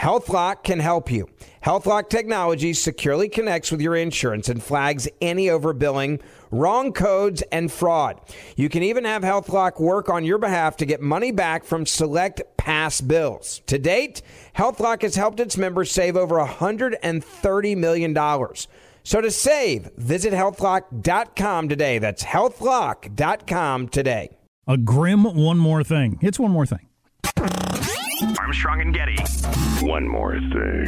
HealthLock can help you. HealthLock technology securely connects with your insurance and flags any overbilling, wrong codes, and fraud. You can even have HealthLock work on your behalf to get money back from select past bills. To date, HealthLock has helped its members save over $130 million. So to save, visit healthlock.com today. That's healthlock.com today. A grim one more thing. It's one more thing. Armstrong and Getty. One more thing.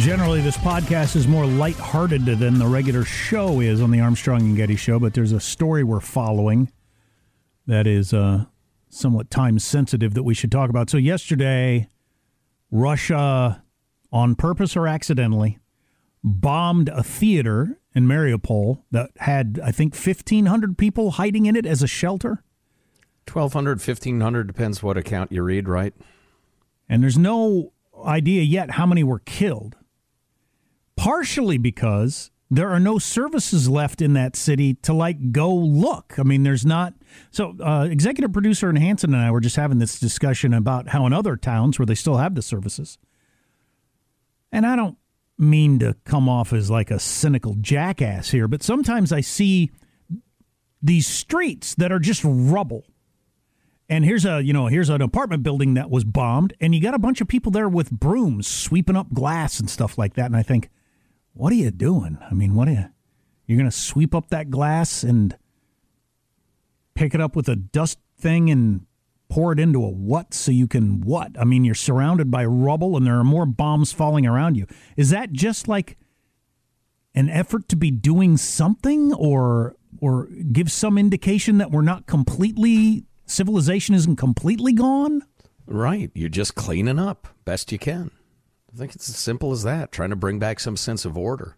Generally, this podcast is more lighthearted than the regular show is on the Armstrong and Getty show, but there's a story we're following that is uh, somewhat time sensitive that we should talk about. So, yesterday, Russia, on purpose or accidentally, bombed a theater in Mariupol that had, I think, 1,500 people hiding in it as a shelter. 1,200, 1,500, depends what account you read, right? And there's no idea yet how many were killed. Partially because there are no services left in that city to like go look. I mean, there's not. So, uh, executive producer and Hanson and I were just having this discussion about how in other towns where they still have the services, and I don't mean to come off as like a cynical jackass here, but sometimes I see these streets that are just rubble and here's a you know here's an apartment building that was bombed and you got a bunch of people there with brooms sweeping up glass and stuff like that and i think what are you doing? I mean what are you you're going to sweep up that glass and pick it up with a dust thing and pour it into a what so you can what? I mean you're surrounded by rubble and there are more bombs falling around you. Is that just like an effort to be doing something or or give some indication that we're not completely civilization isn't completely gone? Right. You're just cleaning up best you can. I think it's as simple as that, trying to bring back some sense of order.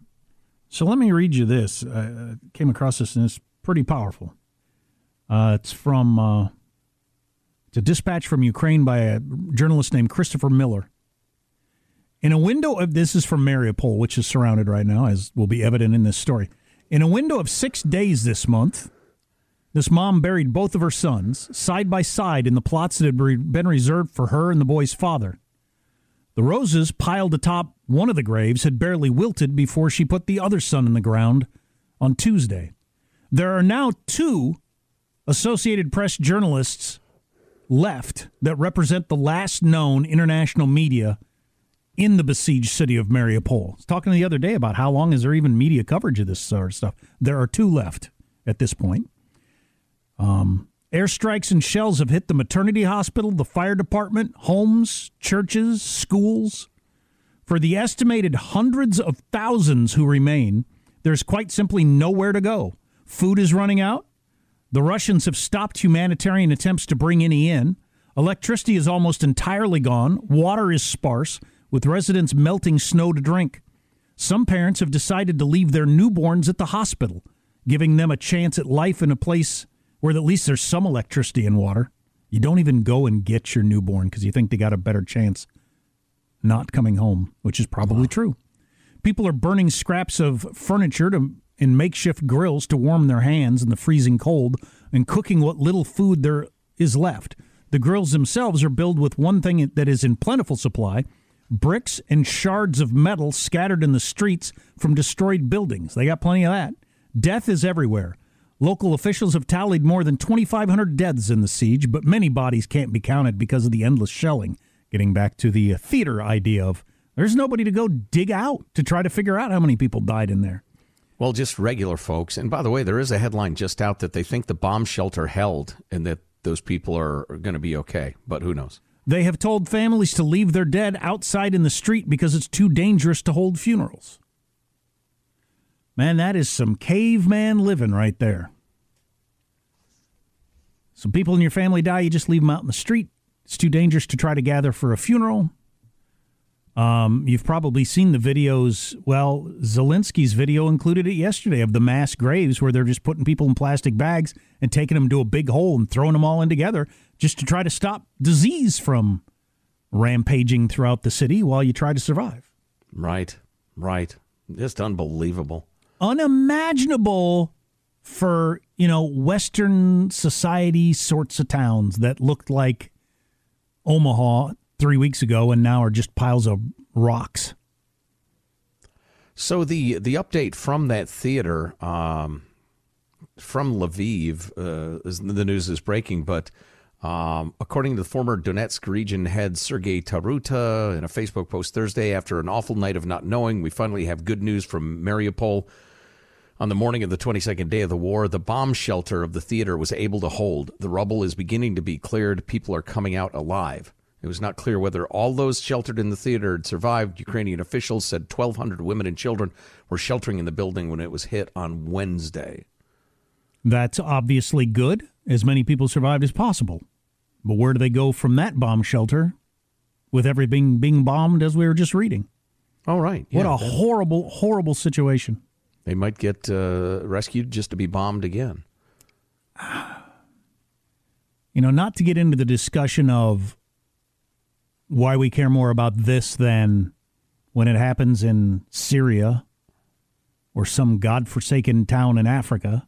So let me read you this. I came across this and it's pretty powerful. Uh, it's from uh, it's a dispatch from Ukraine by a journalist named Christopher Miller. In a window of this is from Mariupol, which is surrounded right now, as will be evident in this story. In a window of six days this month, this mom buried both of her sons side by side in the plots that had been reserved for her and the boy's father. The roses piled atop one of the graves had barely wilted before she put the other son in the ground on Tuesday. There are now two Associated Press journalists left that represent the last known international media in the besieged city of Mariupol. I was talking the other day about how long is there even media coverage of this sort of stuff. There are two left at this point. Um, airstrikes and shells have hit the maternity hospital, the fire department, homes, churches, schools. For the estimated hundreds of thousands who remain, there's quite simply nowhere to go. Food is running out. The Russians have stopped humanitarian attempts to bring any in. Electricity is almost entirely gone. Water is sparse, with residents melting snow to drink. Some parents have decided to leave their newborns at the hospital, giving them a chance at life in a place where at least there's some electricity and water. You don't even go and get your newborn because you think they got a better chance not coming home, which is probably wow. true. People are burning scraps of furniture to, in makeshift grills to warm their hands in the freezing cold and cooking what little food there is left. The grills themselves are built with one thing that is in plentiful supply bricks and shards of metal scattered in the streets from destroyed buildings. They got plenty of that. Death is everywhere. Local officials have tallied more than 2,500 deaths in the siege, but many bodies can't be counted because of the endless shelling. Getting back to the uh, theater idea of there's nobody to go dig out to try to figure out how many people died in there. Well, just regular folks. And by the way, there is a headline just out that they think the bomb shelter held and that those people are, are going to be okay, but who knows? They have told families to leave their dead outside in the street because it's too dangerous to hold funerals. Man, that is some caveman living right there. Some people in your family die, you just leave them out in the street. It's too dangerous to try to gather for a funeral. Um, you've probably seen the videos. Well, Zelensky's video included it yesterday of the mass graves where they're just putting people in plastic bags and taking them to a big hole and throwing them all in together just to try to stop disease from rampaging throughout the city while you try to survive. Right, right. Just unbelievable. Unimaginable for, you know, Western society sorts of towns that looked like Omaha three weeks ago and now are just piles of rocks. So the the update from that theater um, from Lviv uh, is, the news is breaking, but um, according to the former Donetsk region head Sergei Taruta in a Facebook post Thursday, after an awful night of not knowing, we finally have good news from Mariupol. On the morning of the 22nd day of the war, the bomb shelter of the theater was able to hold. The rubble is beginning to be cleared. People are coming out alive. It was not clear whether all those sheltered in the theater had survived. Ukrainian officials said 1,200 women and children were sheltering in the building when it was hit on Wednesday. That's obviously good. As many people survived as possible. But where do they go from that bomb shelter with everything being bombed as we were just reading? All right. What a horrible, horrible situation. They might get uh, rescued just to be bombed again. You know, not to get into the discussion of why we care more about this than when it happens in Syria or some godforsaken town in Africa.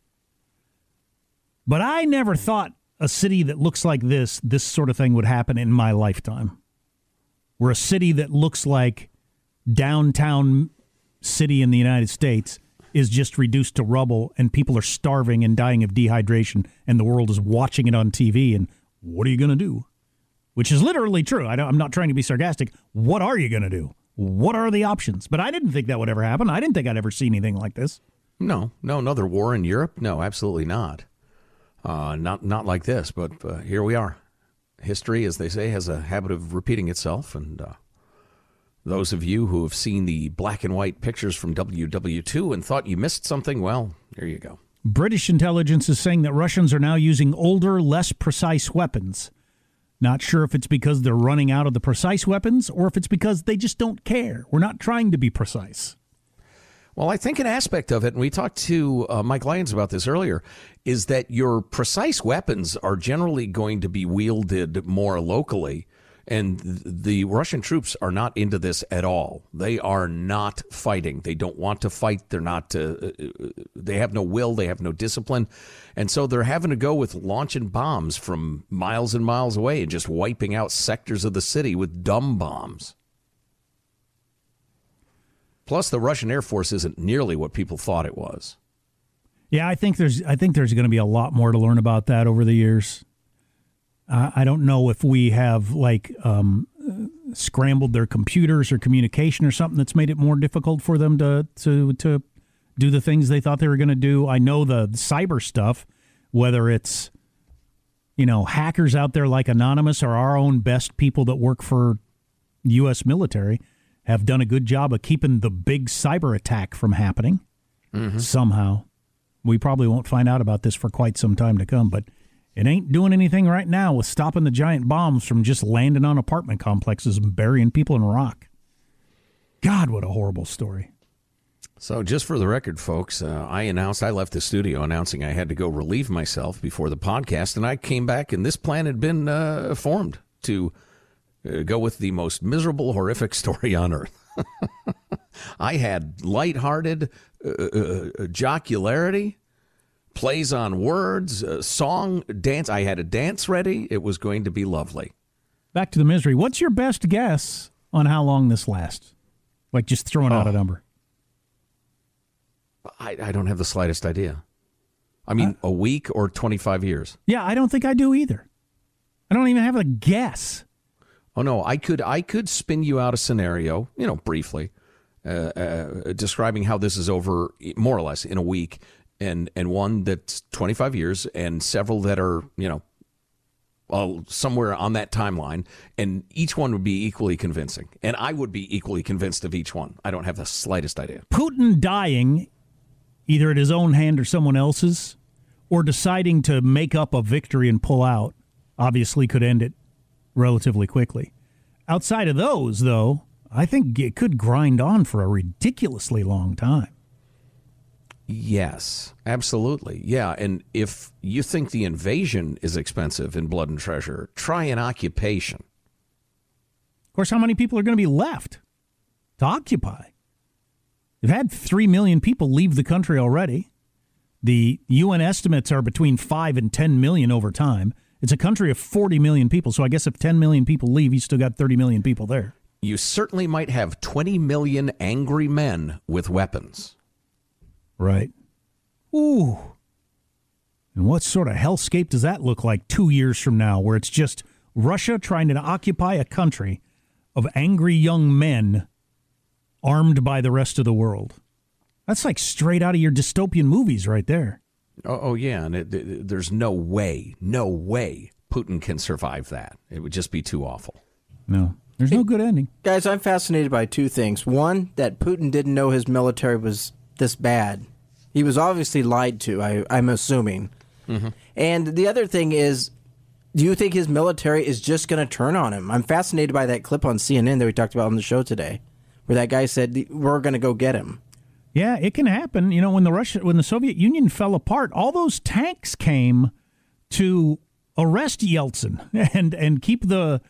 But I never thought a city that looks like this, this sort of thing would happen in my lifetime. Where a city that looks like downtown city in the United States is just reduced to rubble and people are starving and dying of dehydration and the world is watching it on TV and what are you going to do? Which is literally true. I am not trying to be sarcastic. What are you going to do? What are the options? But I didn't think that would ever happen. I didn't think I'd ever see anything like this. No, no, another war in Europe? No, absolutely not. Uh, not not like this, but uh, here we are. History, as they say, has a habit of repeating itself, and uh, those of you who have seen the black and white pictures from WW2 and thought you missed something, well, there you go. British intelligence is saying that Russians are now using older, less precise weapons. Not sure if it's because they're running out of the precise weapons or if it's because they just don't care. We're not trying to be precise. Well, I think an aspect of it, and we talked to uh, Mike Lyons about this earlier, is that your precise weapons are generally going to be wielded more locally. And the Russian troops are not into this at all. They are not fighting. They don't want to fight. They're not. Uh, uh they have no will. They have no discipline, and so they're having to go with launching bombs from miles and miles away and just wiping out sectors of the city with dumb bombs. Plus, the Russian Air Force isn't nearly what people thought it was. Yeah, I think there's I think there's going to be a lot more to learn about that over the years. Uh, I don't know if we have like um, scrambled their computers or communication or something that's made it more difficult for them to to to do the things they thought they were going to do. I know the cyber stuff, whether it's you know hackers out there like Anonymous or our own best people that work for U.S. military have done a good job of keeping the big cyber attack from happening mm-hmm. somehow. We probably won't find out about this for quite some time to come, but it ain't doing anything right now with stopping the giant bombs from just landing on apartment complexes and burying people in rock. God, what a horrible story. So, just for the record, folks, uh, I announced I left the studio announcing I had to go relieve myself before the podcast, and I came back, and this plan had been uh, formed to uh, go with the most miserable, horrific story on earth. I had lighthearted uh, uh, uh, jocularity, plays on words, uh, song, dance. I had a dance ready. It was going to be lovely. Back to the misery. What's your best guess on how long this lasts? Like just throwing oh. out a oh. number. I, I don't have the slightest idea. I mean, uh, a week or 25 years. Yeah, I don't think I do either. I don't even have a guess. Oh no, I could I could spin you out a scenario, you know, briefly, uh, uh, describing how this is over more or less in a week, and and one that's 25 years, and several that are you know, well, somewhere on that timeline, and each one would be equally convincing, and I would be equally convinced of each one. I don't have the slightest idea. Putin dying, either at his own hand or someone else's, or deciding to make up a victory and pull out, obviously could end it relatively quickly. Outside of those, though, I think it could grind on for a ridiculously long time. Yes, absolutely. Yeah. And if you think the invasion is expensive in Blood and Treasure, try an occupation. Of course, how many people are going to be left to occupy? They've had 3 million people leave the country already. The UN estimates are between 5 and 10 million over time. It's a country of 40 million people. So I guess if 10 million people leave, you still got 30 million people there. You certainly might have 20 million angry men with weapons. Right. Ooh. And what sort of hellscape does that look like two years from now, where it's just Russia trying to occupy a country of angry young men armed by the rest of the world? That's like straight out of your dystopian movies right there. Oh, oh yeah, and it, it, there's no way, no way Putin can survive that. It would just be too awful. No, there's no good ending. Guys, I'm fascinated by two things. One, that Putin didn't know his military was this bad. He was obviously lied to, I, I'm assuming. Mm-hmm. And the other thing is, do you think his military is just going to turn on him? I'm fascinated by that clip on CNN that we talked about on the show today, where that guy said, We're going to go get him. Yeah, it can happen. You know, when the Russia, when the Soviet Union fell apart, all those tanks came to arrest Yeltsin and and keep the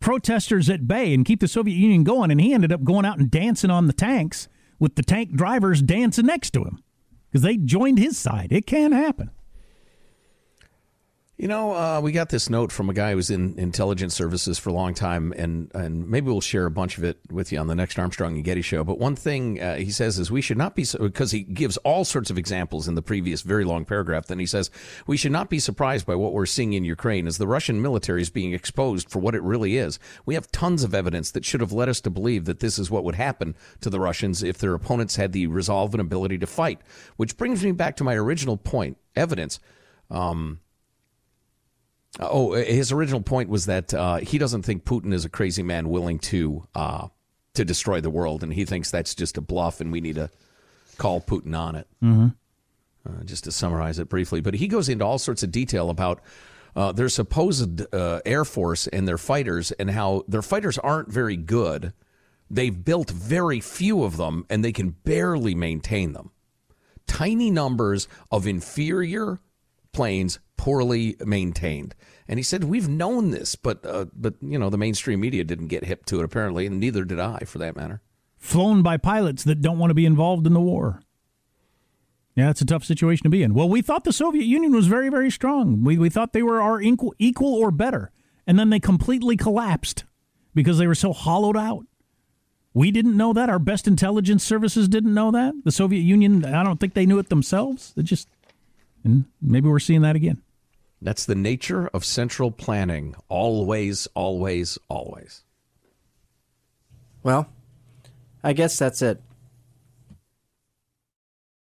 protesters at bay and keep the Soviet Union going. And he ended up going out and dancing on the tanks with the tank drivers dancing next to him because they joined his side. It can happen. You know, uh, we got this note from a guy who was in intelligence services for a long time, and, and maybe we'll share a bunch of it with you on the next Armstrong and Getty show. But one thing uh, he says is we should not be, because he gives all sorts of examples in the previous very long paragraph. Then he says we should not be surprised by what we're seeing in Ukraine as the Russian military is being exposed for what it really is. We have tons of evidence that should have led us to believe that this is what would happen to the Russians if their opponents had the resolve and ability to fight. Which brings me back to my original point evidence. Um, Oh, his original point was that uh, he doesn't think Putin is a crazy man willing to uh, to destroy the world, and he thinks that's just a bluff, and we need to call Putin on it. Mm-hmm. Uh, just to summarize it briefly, but he goes into all sorts of detail about uh, their supposed uh, air force and their fighters, and how their fighters aren't very good. They've built very few of them, and they can barely maintain them. Tiny numbers of inferior planes poorly maintained. And he said, "We've known this, but uh, but you know the mainstream media didn't get hip to it apparently, and neither did I, for that matter." Flown by pilots that don't want to be involved in the war. Yeah, it's a tough situation to be in. Well, we thought the Soviet Union was very, very strong. We we thought they were our equal, equal or better, and then they completely collapsed because they were so hollowed out. We didn't know that. Our best intelligence services didn't know that. The Soviet Union, I don't think they knew it themselves. They just, and maybe we're seeing that again. That's the nature of central planning. Always, always, always. Well, I guess that's it.